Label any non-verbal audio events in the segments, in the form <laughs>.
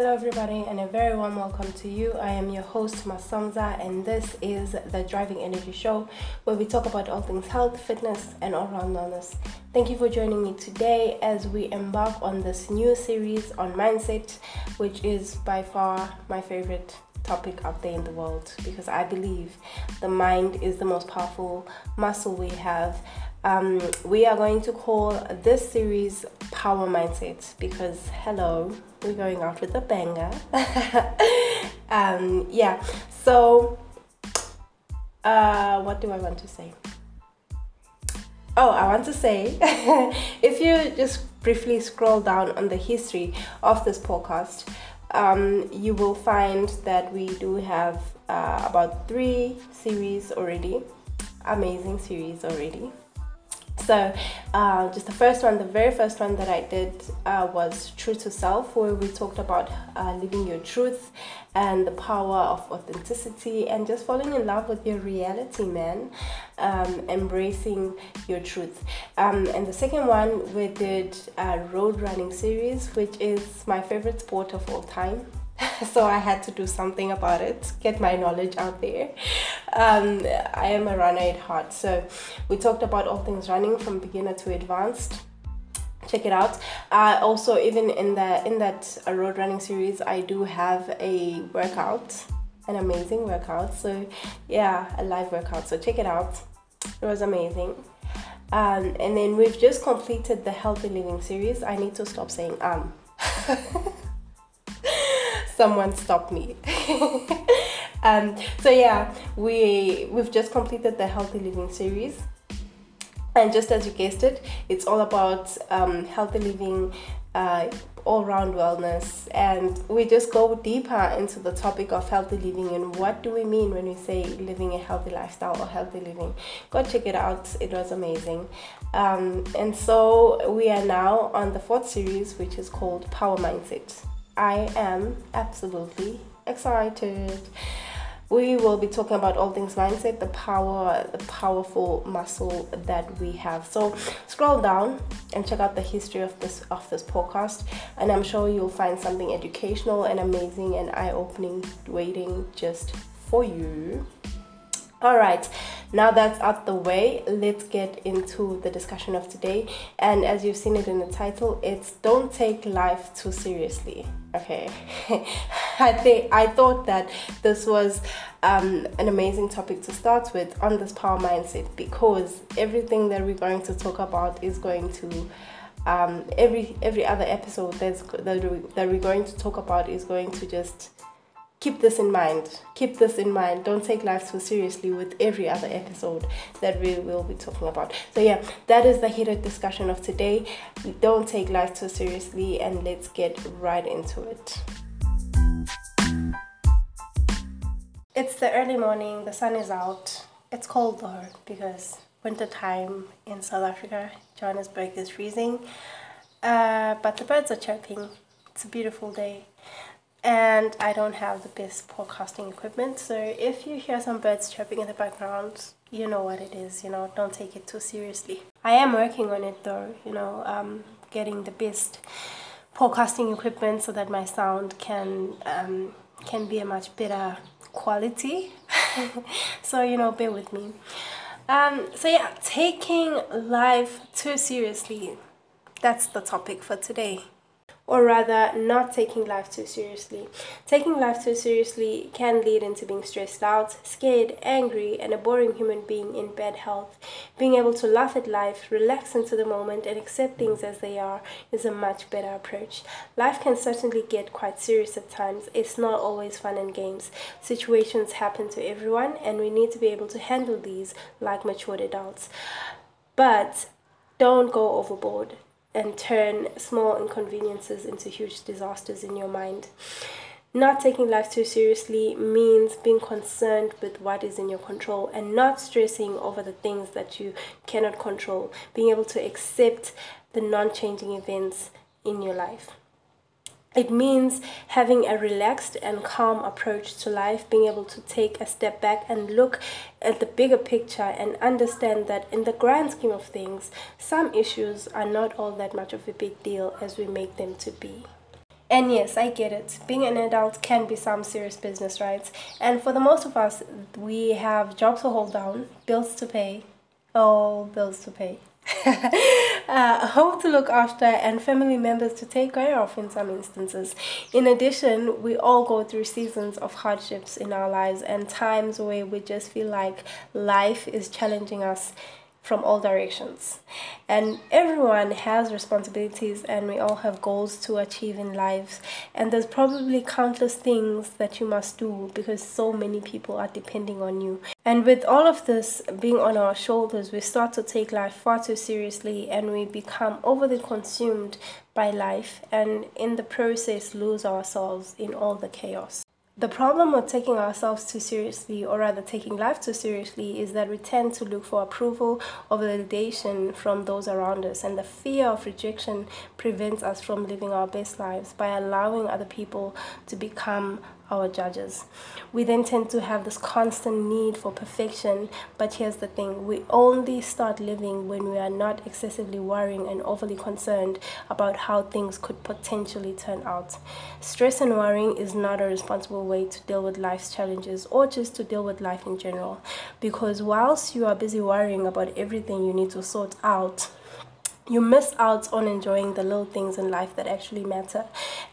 Hello, everybody, and a very warm welcome to you. I am your host, Masamza, and this is the Driving Energy Show where we talk about all things health, fitness, and all round wellness. Thank you for joining me today as we embark on this new series on mindset, which is by far my favorite topic out there in the world because I believe the mind is the most powerful muscle we have. Um, we are going to call this series Power Mindset because, hello, we're going out with a banger. <laughs> um, yeah, so uh, what do I want to say? Oh, I want to say <laughs> if you just briefly scroll down on the history of this podcast, um, you will find that we do have uh, about three series already, amazing series already. So, uh, just the first one, the very first one that I did uh, was True to Self, where we talked about uh, living your truth and the power of authenticity and just falling in love with your reality, man. Um, embracing your truth. Um, and the second one, we did a road running series, which is my favorite sport of all time. <laughs> so I had to do something about it, get my knowledge out there. Um, I am a runner at heart, so we talked about all things running from beginner to advanced. Check it out. Uh, also, even in the in that uh, road running series, I do have a workout, an amazing workout. So yeah, a live workout. So check it out. It was amazing. Um, and then we've just completed the healthy living series. I need to stop saying um. <laughs> someone stop me. <laughs> um, so yeah, we we've just completed the healthy living series. And just as you guessed it, it's all about um, healthy living, uh, all round wellness. And we just go deeper into the topic of healthy living and what do we mean when we say living a healthy lifestyle or healthy living. Go check it out, it was amazing. Um, and so we are now on the fourth series, which is called Power Mindset. I am absolutely excited. We will be talking about all things mindset, the power, the powerful muscle that we have. So scroll down and check out the history of this of this podcast, and I'm sure you'll find something educational and amazing and eye-opening waiting just for you. All right, now that's out the way, let's get into the discussion of today. And as you've seen it in the title, it's Don't Take Life Too Seriously. Okay, <laughs> I think I thought that this was um, an amazing topic to start with on this power mindset because everything that we're going to talk about is going to um, every every other episode that's that, we, that we're going to talk about is going to just keep this in mind. Keep this in mind. Don't take life so seriously with every other episode that we will be talking about. So, yeah, that is the heated discussion of today. Don't take life too seriously, and let's get right into it. It's the early morning, the sun is out. It's cold though because winter time in South Africa, Johannesburg is freezing. Uh, but the birds are chirping. It's a beautiful day and I don't have the best podcasting equipment. So if you hear some birds chirping in the background, you know what it is. You know, don't take it too seriously. I am working on it though. You know, um, getting the best podcasting equipment so that my sound can um, can be a much better quality. <laughs> so you know, bear with me. Um, so yeah, taking life too seriously. That's the topic for today or rather not taking life too seriously. Taking life too seriously can lead into being stressed out, scared, angry, and a boring human being in bad health. Being able to laugh at life, relax into the moment, and accept things as they are is a much better approach. Life can certainly get quite serious at times. It's not always fun and games. Situations happen to everyone, and we need to be able to handle these like matured adults. But don't go overboard and turn small inconveniences into huge disasters in your mind. Not taking life too seriously means being concerned with what is in your control and not stressing over the things that you cannot control. Being able to accept the non changing events in your life. It means having a relaxed and calm approach to life, being able to take a step back and look at the bigger picture and understand that in the grand scheme of things, some issues are not all that much of a big deal as we make them to be. And yes, I get it. Being an adult can be some serious business, right? And for the most of us, we have jobs to hold down, bills to pay, all bills to pay. <laughs> uh, home to look after and family members to take care of in some instances. In addition, we all go through seasons of hardships in our lives and times where we just feel like life is challenging us from all directions. And everyone has responsibilities and we all have goals to achieve in lives. And there's probably countless things that you must do because so many people are depending on you. And with all of this being on our shoulders, we start to take life far too seriously and we become overly consumed by life and in the process lose ourselves in all the chaos. The problem of taking ourselves too seriously, or rather taking life too seriously, is that we tend to look for approval or validation from those around us, and the fear of rejection prevents us from living our best lives by allowing other people to become our judges. We then tend to have this constant need for perfection, but here's the thing we only start living when we are not excessively worrying and overly concerned about how things could potentially turn out. Stress and worrying is not a responsible way to deal with life's challenges or just to deal with life in general, because whilst you are busy worrying about everything you need to sort out, you miss out on enjoying the little things in life that actually matter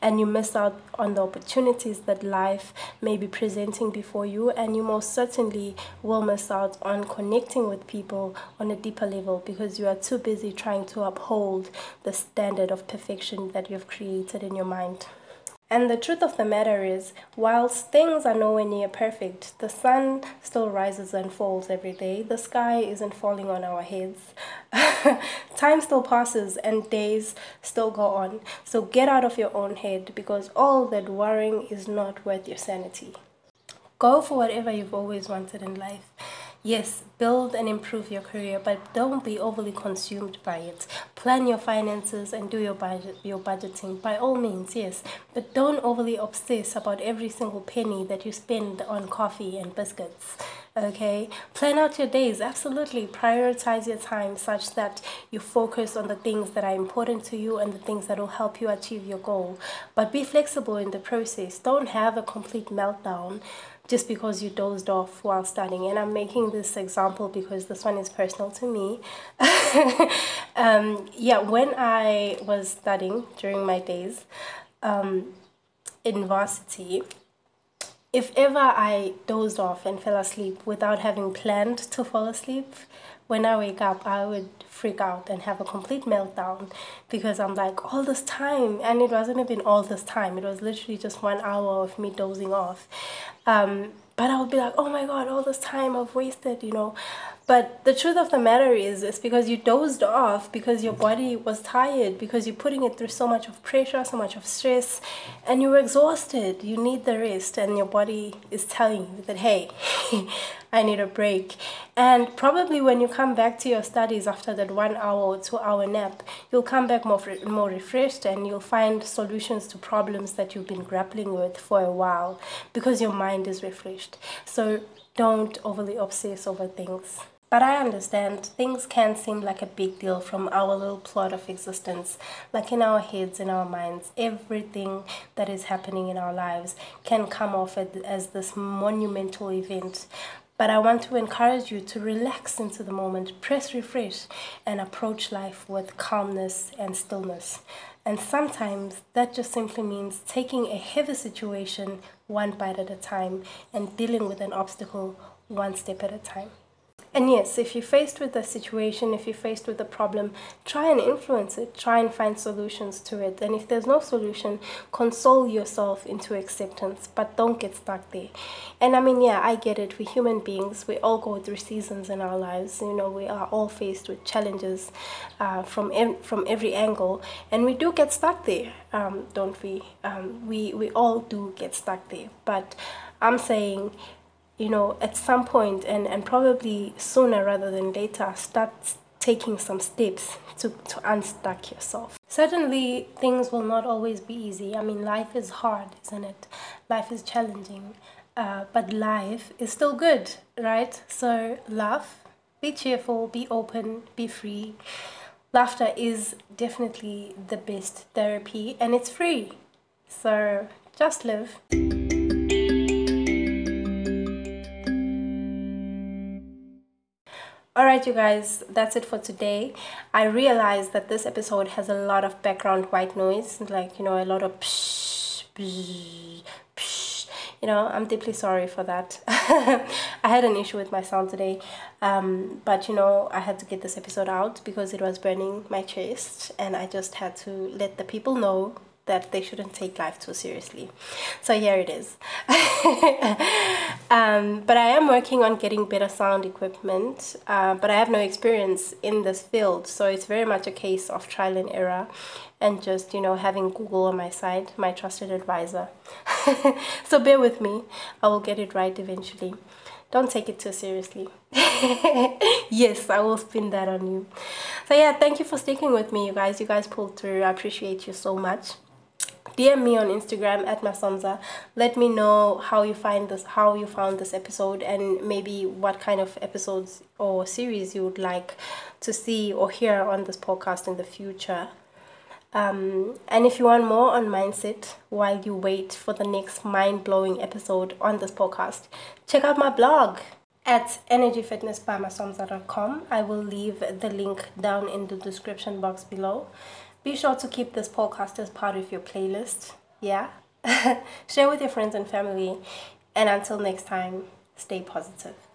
and you miss out on the opportunities that life may be presenting before you and you most certainly will miss out on connecting with people on a deeper level because you are too busy trying to uphold the standard of perfection that you've created in your mind and the truth of the matter is, whilst things are nowhere near perfect, the sun still rises and falls every day. The sky isn't falling on our heads. <laughs> Time still passes and days still go on. So get out of your own head because all that worrying is not worth your sanity. Go for whatever you've always wanted in life. Yes, build and improve your career, but don't be overly consumed by it. Plan your finances and do your budget, your budgeting by all means, yes, but don't overly obsess about every single penny that you spend on coffee and biscuits. Okay, plan out your days. Absolutely, prioritize your time such that you focus on the things that are important to you and the things that will help you achieve your goal. But be flexible in the process. Don't have a complete meltdown just because you dozed off while studying. And I'm making this example because this one is personal to me. <laughs> um, yeah, when I was studying during my days um, in varsity, if ever I dozed off and fell asleep without having planned to fall asleep, when I wake up, I would freak out and have a complete meltdown because I'm like, all this time, and it wasn't even all this time, it was literally just one hour of me dozing off. Um, but I would be like, oh my god, all this time I've wasted, you know. But the truth of the matter is, it's because you dozed off, because your body was tired, because you're putting it through so much of pressure, so much of stress, and you're exhausted. You need the rest, and your body is telling you that, hey, <laughs> I need a break. And probably when you come back to your studies after that one hour or two hour nap, you'll come back more, more refreshed and you'll find solutions to problems that you've been grappling with for a while because your mind is refreshed. So don't overly obsess over things. But I understand things can seem like a big deal from our little plot of existence. Like in our heads, in our minds, everything that is happening in our lives can come off as this monumental event. But I want to encourage you to relax into the moment, press refresh, and approach life with calmness and stillness. And sometimes that just simply means taking a heavy situation one bite at a time and dealing with an obstacle one step at a time. And yes, if you're faced with a situation, if you're faced with a problem, try and influence it, try and find solutions to it. And if there's no solution, console yourself into acceptance, but don't get stuck there. And I mean, yeah, I get it. We're human beings, we all go through seasons in our lives. You know, we are all faced with challenges uh, from, from every angle, and we do get stuck there, um, don't we? Um, we? We all do get stuck there. But I'm saying, you know, at some point and, and probably sooner rather than later, start taking some steps to, to unstuck yourself. Certainly, things will not always be easy. I mean, life is hard, isn't it? Life is challenging, uh, but life is still good, right? So, laugh, be cheerful, be open, be free. Laughter is definitely the best therapy and it's free. So just live. Alright, you guys, that's it for today. I realized that this episode has a lot of background white noise, like, you know, a lot of psh, psh, psh. You know, I'm deeply sorry for that. <laughs> I had an issue with my sound today, um, but you know, I had to get this episode out because it was burning my chest, and I just had to let the people know that they shouldn't take life too seriously. So here it is. <laughs> um, but I am working on getting better sound equipment, uh, but I have no experience in this field. So it's very much a case of trial and error and just, you know, having Google on my side, my trusted advisor. <laughs> so bear with me. I will get it right eventually. Don't take it too seriously. <laughs> yes, I will spin that on you. So yeah, thank you for sticking with me, you guys. You guys pulled through. I appreciate you so much. DM me on Instagram at Masonza. Let me know how you find this, how you found this episode, and maybe what kind of episodes or series you would like to see or hear on this podcast in the future. Um, and if you want more on mindset while you wait for the next mind blowing episode on this podcast, check out my blog at energyfitnessbymasomza.com. I will leave the link down in the description box below. Be sure to keep this podcast as part of your playlist. Yeah? <laughs> Share with your friends and family. And until next time, stay positive.